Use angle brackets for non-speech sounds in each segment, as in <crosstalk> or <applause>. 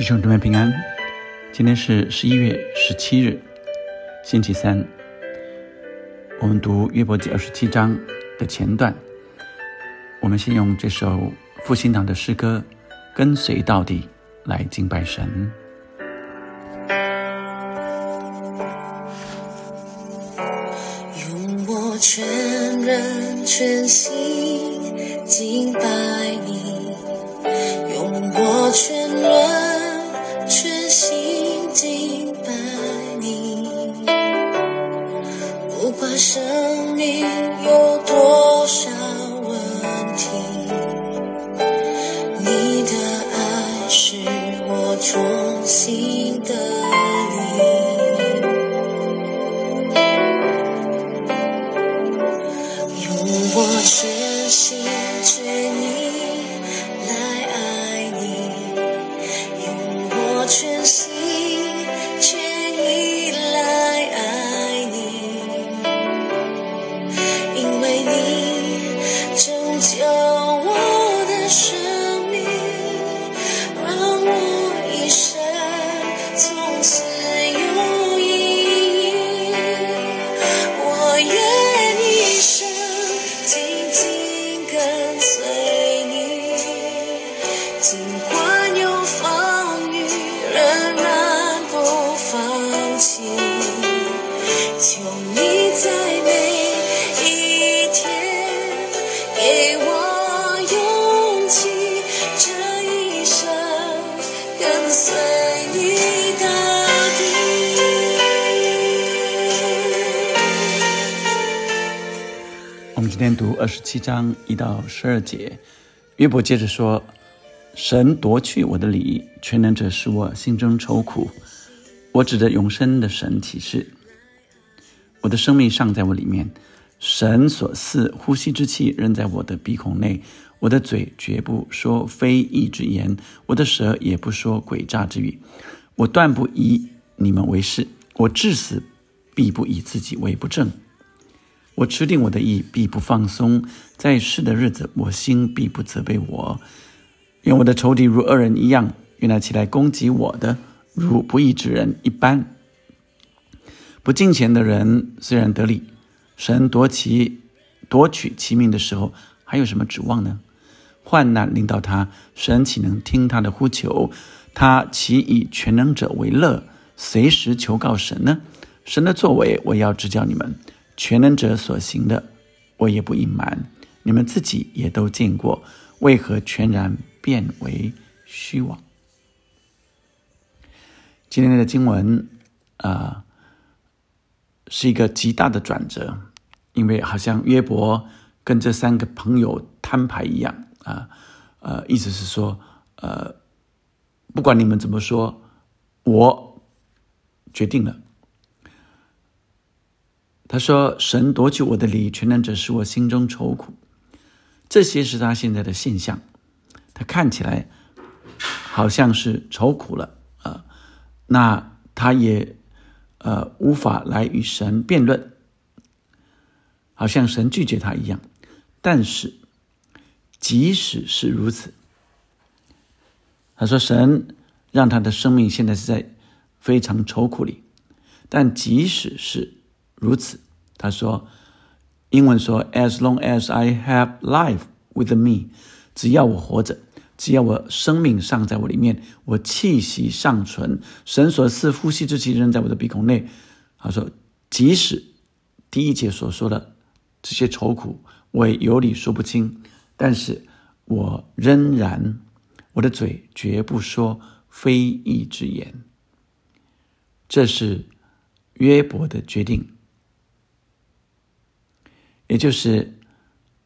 弟兄姊妹平安，今天是十一月十七日，星期三。我们读约伯记二十七章的前段。我们先用这首复兴党的诗歌《跟随到底》来敬拜神。用我全人全心敬拜你，用我全人这一生跟随你。我们今天读二十七章一到十二节，约伯接着说：“神夺去我的理，全能者使我心中愁苦。我指着永生的神起誓，我的生命尚在我里面，神所赐呼吸之气仍在我的鼻孔内。我的嘴绝不说非义之言，我的舌也不说诡诈之语。我断不以你们为是，我至死必不以自己为不正。”我持定我的意，必不放松；在世的日子，我心必不责备我。愿我的仇敌如恶人一样，愿那起来攻击我的，如不义之人一般。不敬虔的人虽然得利，神夺其夺取其命的时候，还有什么指望呢？患难临到他，神岂能听他的呼求？他岂以全能者为乐，随时求告神呢？神的作为，我要指教你们。全能者所行的，我也不隐瞒，你们自己也都见过，为何全然变为虚妄？今天的经文啊、是一个极大的转折，因为好像约伯跟这三个朋友摊牌一样啊，呃，意思是说，呃，不管你们怎么说，我决定了。他说：“神夺取我的理，全能者使我心中愁苦。”这些是他现在的现象。他看起来好像是愁苦了啊、那他也呃无法来与神辩论，好像神拒绝他一样。但是即使是如此，他说神让他的生命现在是在非常愁苦里，但即使是如此，他说，英文说，As long as I have life with me，只要我活着，只要我生命尚在我里面，我气息尚存，神所赐呼吸之气仍在我的鼻孔内。他说，即使第一节所说的这些愁苦，我也有理说不清，但是我仍然，我的嘴绝不说非义之言。这是约伯的决定。也就是，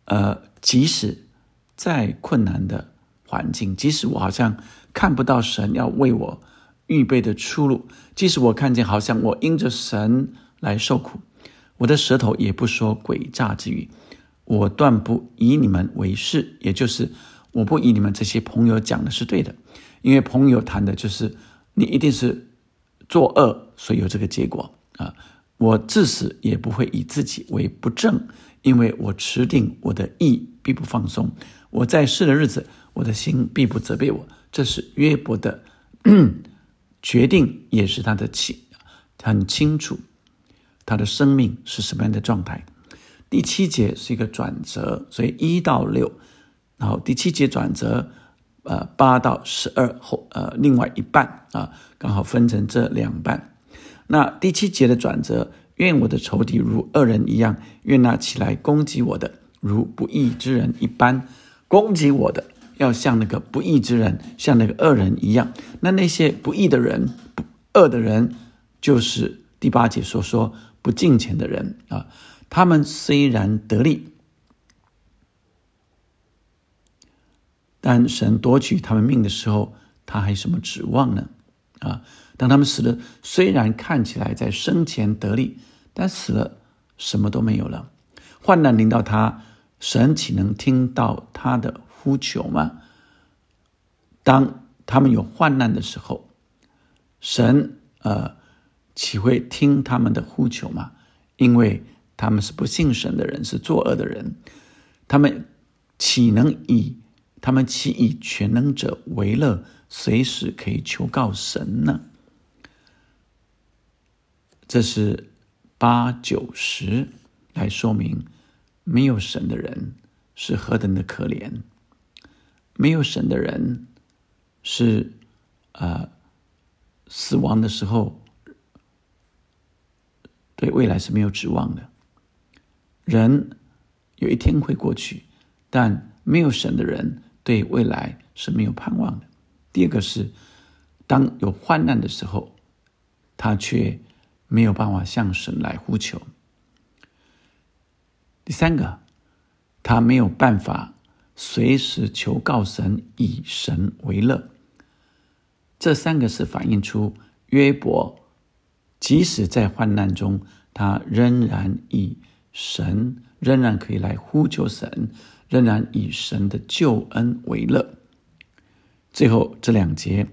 呃，即使再困难的环境，即使我好像看不到神要为我预备的出路，即使我看见好像我因着神来受苦，我的舌头也不说诡诈之语，我断不以你们为是，也就是我不以你们这些朋友讲的是对的，因为朋友谈的就是你一定是作恶，所以有这个结果啊。我至死也不会以自己为不正，因为我持定我的意必不放松。我在世的日子，我的心必不责备我。这是约伯的 <coughs> 决定也是他的清很清楚，他的生命是什么样的状态。第七节是一个转折，所以一到六，然后第七节转折，呃，八到十二后，呃，另外一半啊，刚好分成这两半。那第七节的转折，愿我的仇敌如恶人一样，愿那起来攻击我的如不义之人一般，攻击我的要像那个不义之人，像那个恶人一样。那那些不义的人、不恶的人，就是第八节所说不敬虔的人啊。他们虽然得利，但神夺取他们命的时候，他还什么指望呢？啊，当他们死了，虽然看起来在生前得利，但死了什么都没有了。患难临到他，神岂能听到他的呼求吗？当他们有患难的时候，神呃岂会听他们的呼求吗？因为。他们是不信神的人，是作恶的人，他们岂能以他们岂以全能者为乐，随时可以求告神呢？这是八九十来说明，没有神的人是何等的可怜，没有神的人是啊，死亡的时候对未来是没有指望的。人有一天会过去，但没有神的人对未来是没有盼望的。第二个是，当有患难的时候，他却没有办法向神来呼求。第三个，他没有办法随时求告神，以神为乐。这三个是反映出约伯，即使在患难中，他仍然以。神仍然可以来呼求神，仍然以神的救恩为乐。最后这两节，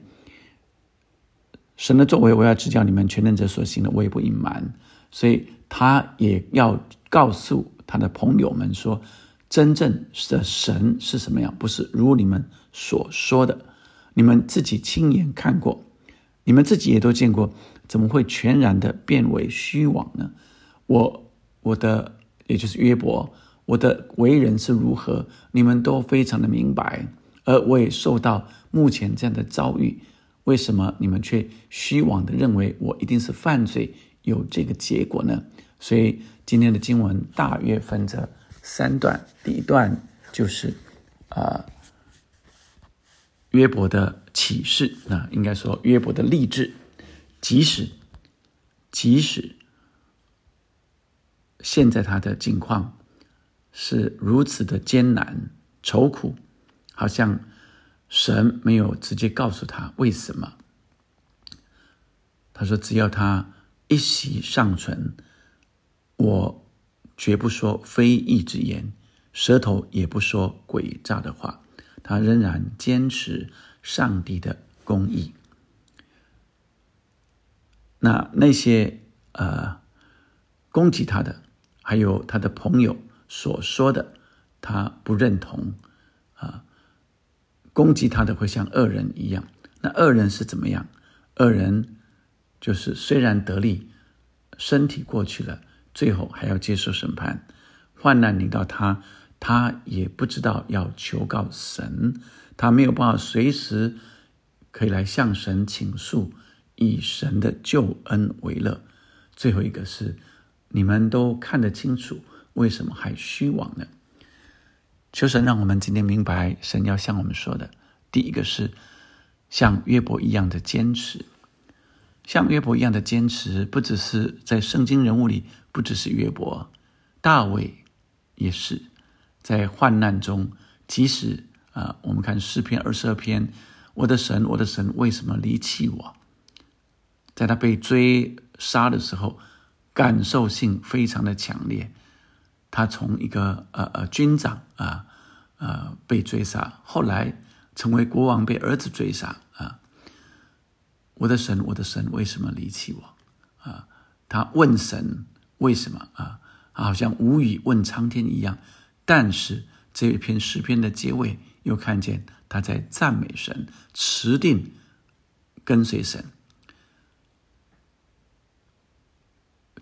神的作为，我要指教你们全能者所行的，我也不隐瞒。所以他也要告诉他的朋友们说，真正的神是什么样？不是如你们所说的，你们自己亲眼看过，你们自己也都见过，怎么会全然的变为虚妄呢？我。我的也就是约伯，我的为人是如何，你们都非常的明白。而我也受到目前这样的遭遇，为什么你们却虚妄的认为我一定是犯罪，有这个结果呢？所以今天的经文大约分着三段，第一段就是啊约伯的启示啊，应该说约伯的励志，即使即使。现在他的境况是如此的艰难愁苦，好像神没有直接告诉他为什么。他说：“只要他一息尚存，我绝不说非义之言，舌头也不说诡诈的话。他仍然坚持上帝的公义。那那些呃攻击他的。”还有他的朋友所说的，他不认同，啊，攻击他的会像恶人一样。那恶人是怎么样？恶人就是虽然得利，身体过去了，最后还要接受审判。患难临到他，他也不知道要求告神，他没有办法随时可以来向神倾诉，以神的救恩为乐。最后一个是。你们都看得清楚，为什么还虚妄呢？求神让我们今天明白，神要向我们说的，第一个是像约伯一样的坚持，像约伯一样的坚持，不只是在圣经人物里，不只是约伯，大卫也是在患难中，即使啊，我们看诗篇二十二篇，我的神，我的神，为什么离弃我？在他被追杀的时候。感受性非常的强烈，他从一个呃呃军长啊呃被追杀，后来成为国王被儿子追杀啊！我的神，我的神，为什么离弃我啊？他问神为什么啊？好像无语问苍天一样。但是这一篇诗篇的结尾又看见他在赞美神，持定跟随神。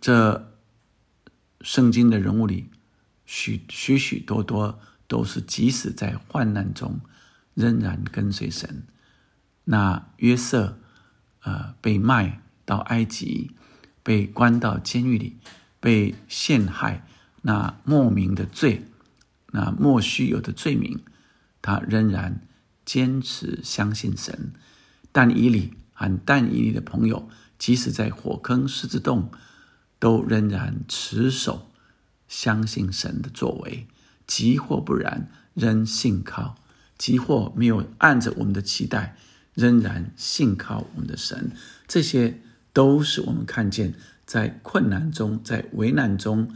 这圣经的人物里，许许许多多都是即使在患难中，仍然跟随神。那约瑟，呃，被卖到埃及，被关到监狱里，被陷害，那莫名的罪，那莫须有的罪名，他仍然坚持相信神。但以理和但以理的朋友，即使在火坑、狮子洞。都仍然持守相信神的作为，即或不然，仍信靠；即或没有按着我们的期待，仍然信靠我们的神。这些都是我们看见在困难中、在危难中，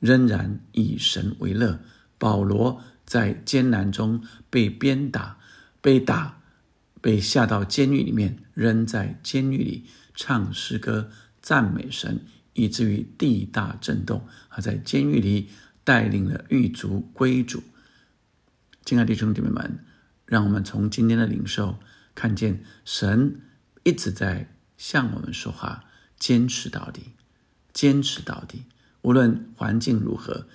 仍然以神为乐。保罗在艰难中被鞭打、被打、被下到监狱里面，仍在监狱里唱诗歌赞美神。以至于地大震动，而在监狱里带领了狱卒归主。亲爱的弟兄姐妹们，让我们从今天的领受看见神一直在向我们说话，坚持到底，坚持到底。无论环境如何，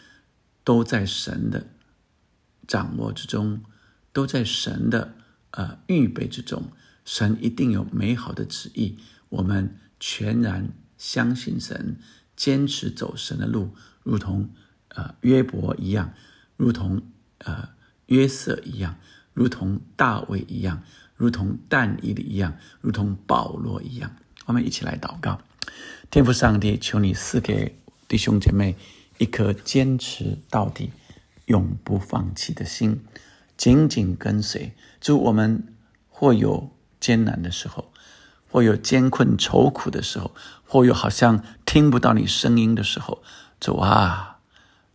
都在神的掌握之中，都在神的呃预备之中。神一定有美好的旨意，我们全然。相信神，坚持走神的路，如同呃约伯一样，如同呃约瑟一样，如同大卫一样，如同但以理一样，如同保罗一样。我们一起来祷告：天父上帝，求你赐给弟兄姐妹一颗坚持到底、永不放弃的心，紧紧跟随。祝我们或有艰难的时候。或有艰困愁苦的时候，或有好像听不到你声音的时候，走啊，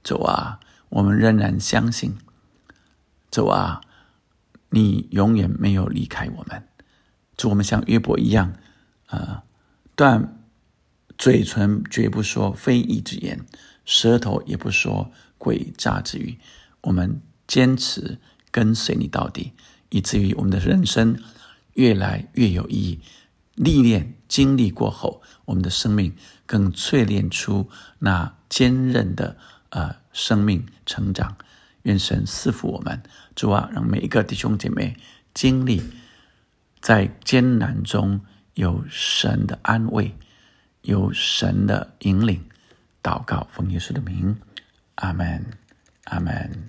走啊，我们仍然相信，走啊，你永远没有离开我们。祝我们像约伯一样，啊，断嘴唇绝不说非议之言，舌头也不说诡诈之语。我们坚持跟随你到底，以至于我们的人生越来越有意义。历练经历过后，我们的生命更淬炼出那坚韧的呃生命成长。愿神赐福我们，主啊，让每一个弟兄姐妹经历在艰难中有神的安慰，有神的引领。祷告，奉耶稣的名，阿门，阿门。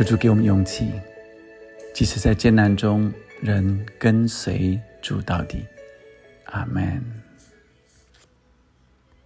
求主给我们勇气，即使在艰难中，仍跟随主到底。阿门。